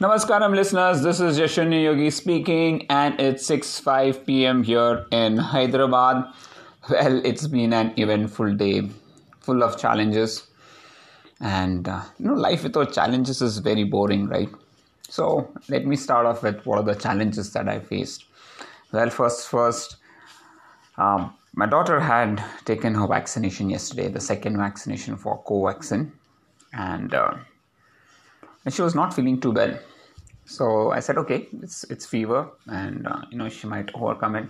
Namaskaram, listeners. This is Yashwini Yogi speaking, and it's 6 5 p.m. here in Hyderabad. Well, it's been an eventful day, full of challenges, and uh, you know, life without challenges is very boring, right? So, let me start off with what are the challenges that I faced. Well, first, first, um, my daughter had taken her vaccination yesterday, the second vaccination for Covaxin, and uh, and she was not feeling too well. So I said, okay, it's it's fever, and uh, you know she might overcome it.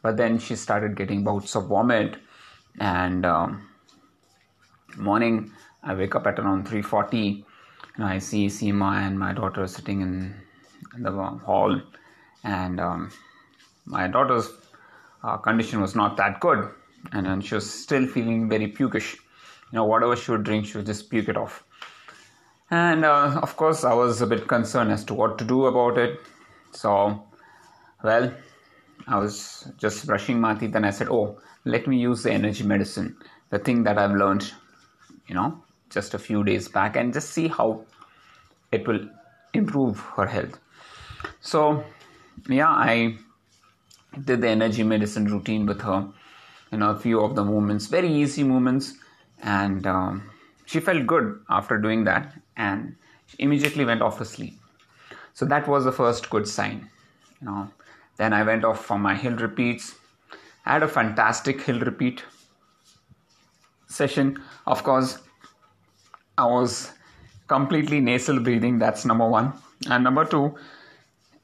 But then she started getting bouts of vomit, and um, morning I wake up at around three forty. and I see Seema and my daughter sitting in, in the hall, and um, my daughter's uh, condition was not that good, and, and she was still feeling very pukish. You know, whatever she would drink, she would just puke it off and uh, of course i was a bit concerned as to what to do about it. So well i was just brushing my teeth and i said oh let me use the energy medicine the thing that i've learned you know just a few days back and just see how it will improve her health. So yeah i did the energy medicine routine with her you know a few of the movements very easy movements and um, she felt good after doing that and immediately went off to sleep. So that was the first good sign. You know, then I went off for my hill repeats. I had a fantastic hill repeat session. Of course, I was completely nasal breathing. That's number one. And number two,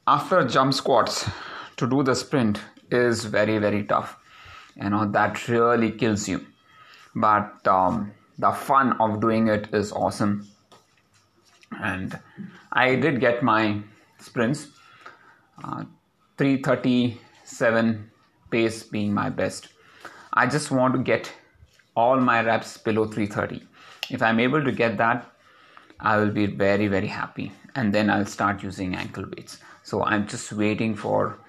after jump squats, to do the sprint is very very tough. You know that really kills you. But um, the fun of doing it is awesome. And i did get my sprints. Uh, 337 pace being my best. I just want to get all my reps below 330 if i'm able to get that i will be very very happy. And then i'll start using ankle weights. So i'm just waiting for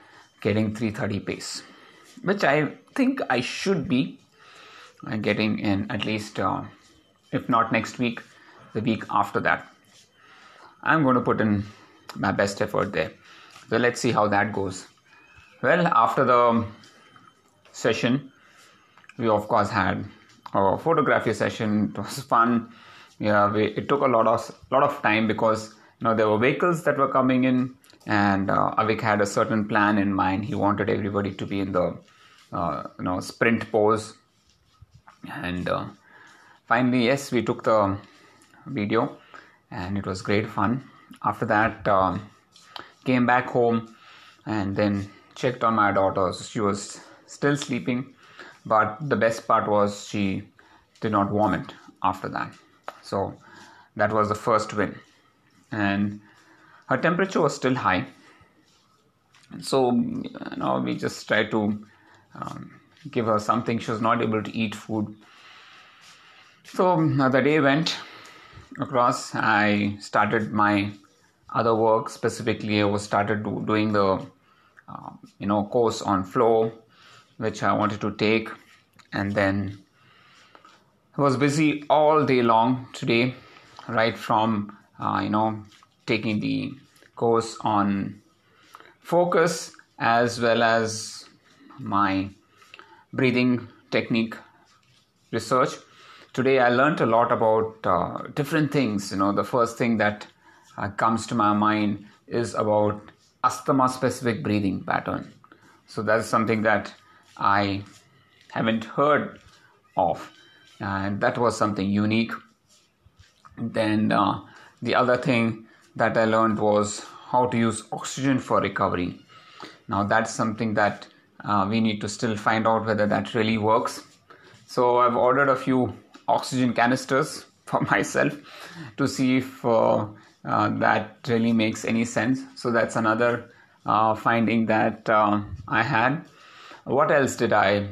getting 330 pace which i think i should be uh, getting in at least uh, if not next week, the week after that. I'm going to put in my best effort there. So let's see how that goes. Well, after the session, we of course had a photography session. It was fun. Yeah, we, it took a lot of lot of time because you know there were vehicles that were coming in, and uh, Avik had a certain plan in mind. He wanted everybody to be in the uh, you know sprint pose, and uh, finally yes we took the video and it was great fun. After that um, came back home and then checked on my daughter. She was still sleeping but the best part was she did not vomit after that. So that was the first win. And her temperature was still high. So you know we just tried to um, give her something. She was not able to eat food so the day went across. I started my other work. Specifically, I was started do, doing the uh, you know course on flow, which I wanted to take, and then I was busy all day long today, right from uh, you know taking the course on focus as well as my breathing technique research today I learned a lot about uh, different things. You know, the first thing that uh, comes to my mind is about asthma specific breathing pattern. So that's something that I haven't heard of, and that was something unique. Then uh, the other thing that I learned was how to use oxygen for recovery. Now that's something that uh, we need to still find out whether that really works. So I've ordered a few oxygen canisters for myself to see if uh, uh, that really makes any sense. So that's another uh, finding that uh, I had. What else did I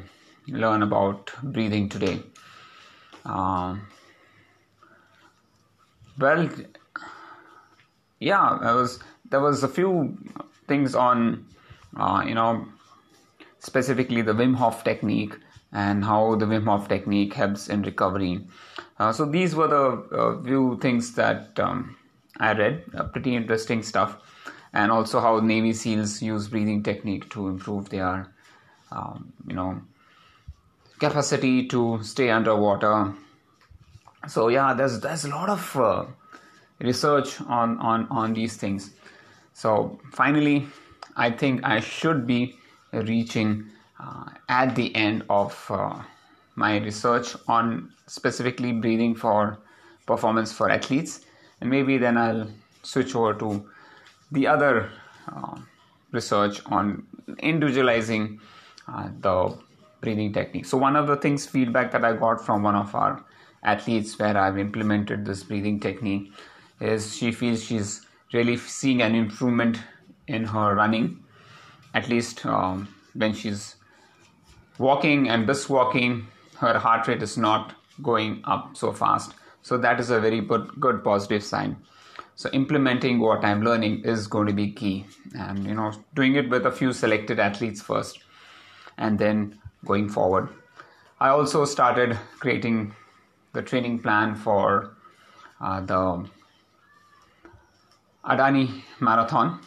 learn about breathing today? Um, well, yeah, there was there was a few things on, uh, you know, specifically the Wim Hof technique and how the Wim Hof technique helps in recovery. Uh, so these were the uh, few things that um, I read uh, pretty interesting stuff, and also how Navy SEALs use breathing technique to improve their, um, you know, capacity to stay underwater. So yeah, there's there's a lot of uh, research on on on these things. So finally, I think I should be reaching uh, at the end of uh, my research on specifically breathing for performance for athletes. And maybe then i'll switch over to the other uh, research on individualizing uh, the breathing technique. So one of the things feedback that i got from one of our athletes where i've implemented this breathing technique is she feels she's really seeing an improvement in her running at least um, when she's walking and brisk walking her heart rate is not going up so fast. So that is a very good, good positive sign. So implementing what i'm learning is going to be key. And you know doing it with a few selected athletes first and then going forward. I also started creating the training plan for uh, the adani marathon.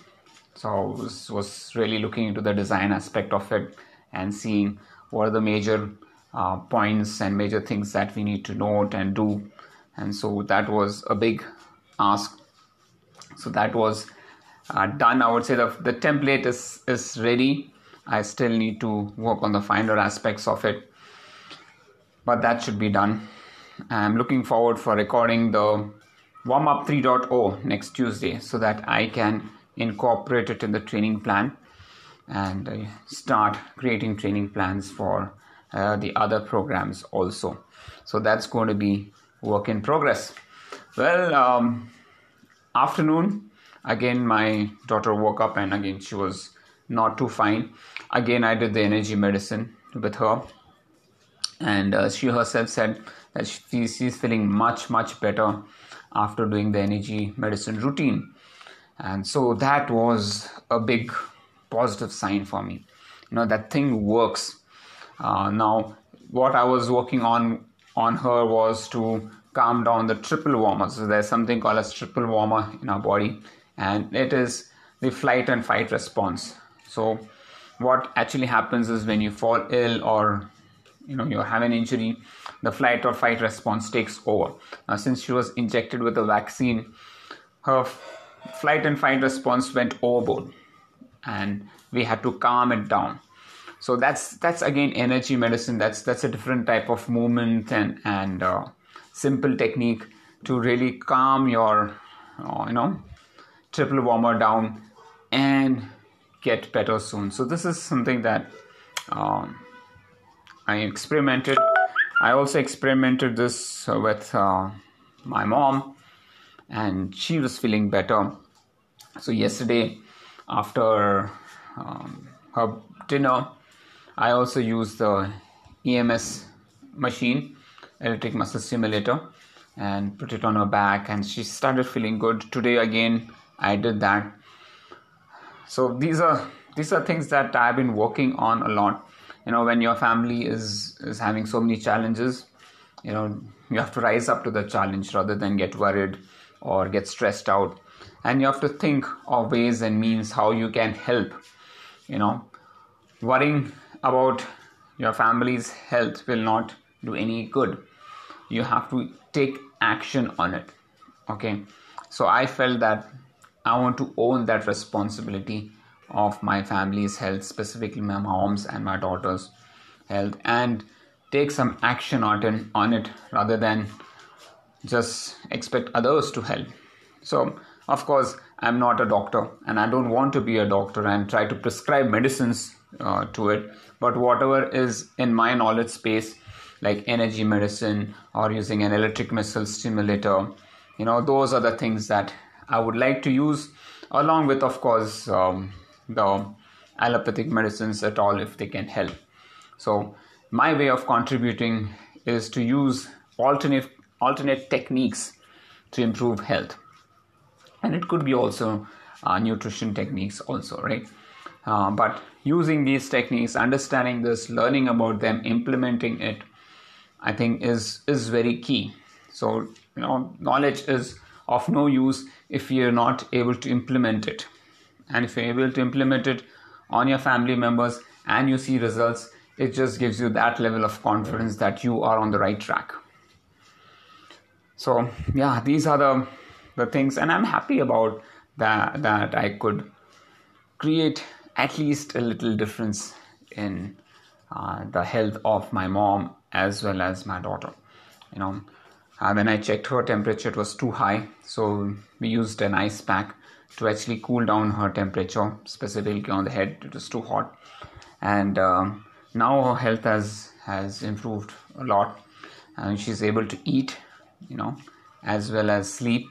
So was, was really looking into the design aspect of it and seeing what are the major uh, points and major things that we need to note and do. And so that was a big ask. So that was uh, done. I would say the, the template is is ready. I still need to work on the finer aspects of it. But that should be done. I'm looking forward for recording the warm up 3.0 next tuesday so that i can incorporate it in the training plan and uh, start creating training plans for uh, the other programs also. So that's going to be work in progress. Well um, afternoon again my daughter woke up and again she was not too fine. Again i did the energy medicine with her. And uh, she herself said that she, she's feeling much much better after doing the energy medicine routine. And so that was a big positive sign for me you know that thing works uh, now what i was working on on her was to calm down the triple warmer. So there's something called as triple warmer in our body, and it is the flight and fight response. So what actually happens is when you fall ill or you know you have an injury, the flight or fight response takes over. Now since she was injected with a vaccine, her flight and fight response went overboard, and we had to calm it down. So that's that's again energy medicine. That's that's a different type of movement and and uh, simple technique to really calm your uh, you know triple warmer down and get better soon. So this is something that um, i experimented. I also experimented this with uh, my mom and she was feeling better. So yesterday after um, her dinner i also used the ems machine electric muscle stimulator and put it on her back and she started feeling good. Today again i did that. So these are these are things that i've been working on a lot. You know when your family is is having so many challenges you know you have to rise up to the challenge rather than get worried or get stressed out and you have to think of ways and means how you can help you know. Worrying about your family's health will not do any good. You have to take action on it okay? So i felt that i want to own that responsibility of my family's health specifically my mom's and my daughter's health and take some action on it, rather than just expect others to help. So of course i'm not a doctor and i don't want to be a doctor and try to prescribe medicines uh, to it. But whatever is in my knowledge space like energy medicine or using an electric muscle stimulator you know those are the things that i would like to use along with of course um, the allopathic medicines at all if they can help. So my way of contributing is to use alternate alternate techniques to improve health and it could be also uh, nutrition techniques also right uh, but using these techniques understanding this learning about them implementing it I think is is very key. So you know, knowledge is of no use if you're not able to implement it. And if you're able to implement it on your family members and you see results, it just gives you that level of confidence that you are on the right track. So yeah, these are the the things, and I'm happy about that that I could create at least a little difference in uh, the health of my mom as well as my daughter. You know, uh, when I checked her temperature, it was too high, so we used an ice pack to actually cool down her temperature, specifically on the head. It was too hot, and um, now her health has has improved a lot, and she's able to eat, you know, as well as sleep.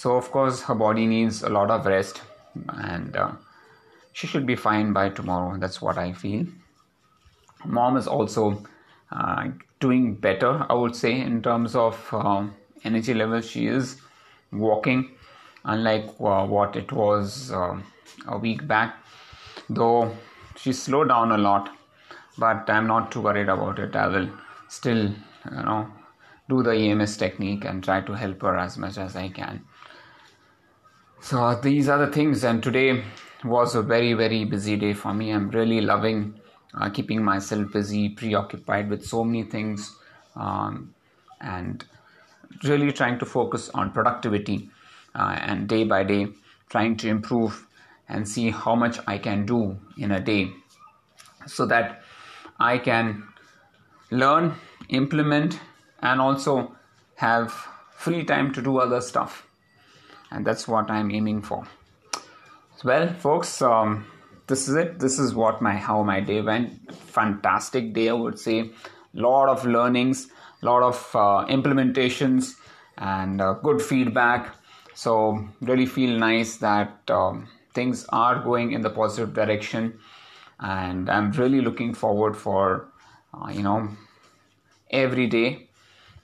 So of course, her body needs a lot of rest, and uh, she should be fine by tomorrow. That's what I feel. Mom is also uh, doing better, I would say, in terms of uh, energy level. She is walking, unlike uh, what it was uh, a week back, though she slowed down a lot. But I'm not too worried about it. I will still, you know, do the EMS technique and try to help her as much as I can. So these are the things, and today was a very very busy day for me. I'm really loving uh, keeping myself busy, preoccupied with so many things, um, and really trying to focus on productivity uh, and day by day trying to improve and see how much I can do in a day so that I can learn, implement, and also have free time to do other stuff. And that's what I'm aiming for. Well, folks, um, this is it. This is what my how my day went. Fantastic day i would say. Lot of learnings lot of uh, implementations and uh, good feedback. So really feel nice that um, things are going in the positive direction. And i'm really looking forward for uh, you know every day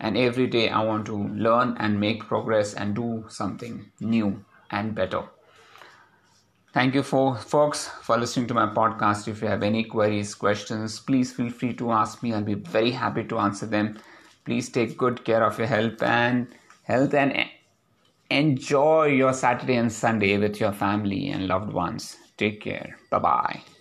and every day i want to learn and make progress and do something new and better Thank you, for, folks, for listening to my podcast. If you have any queries, questions, please feel free to ask me. I'll be very happy to answer them. Please take good care of your health and health and enjoy your Saturday and Sunday with your family and loved ones. Take care. Bye bye.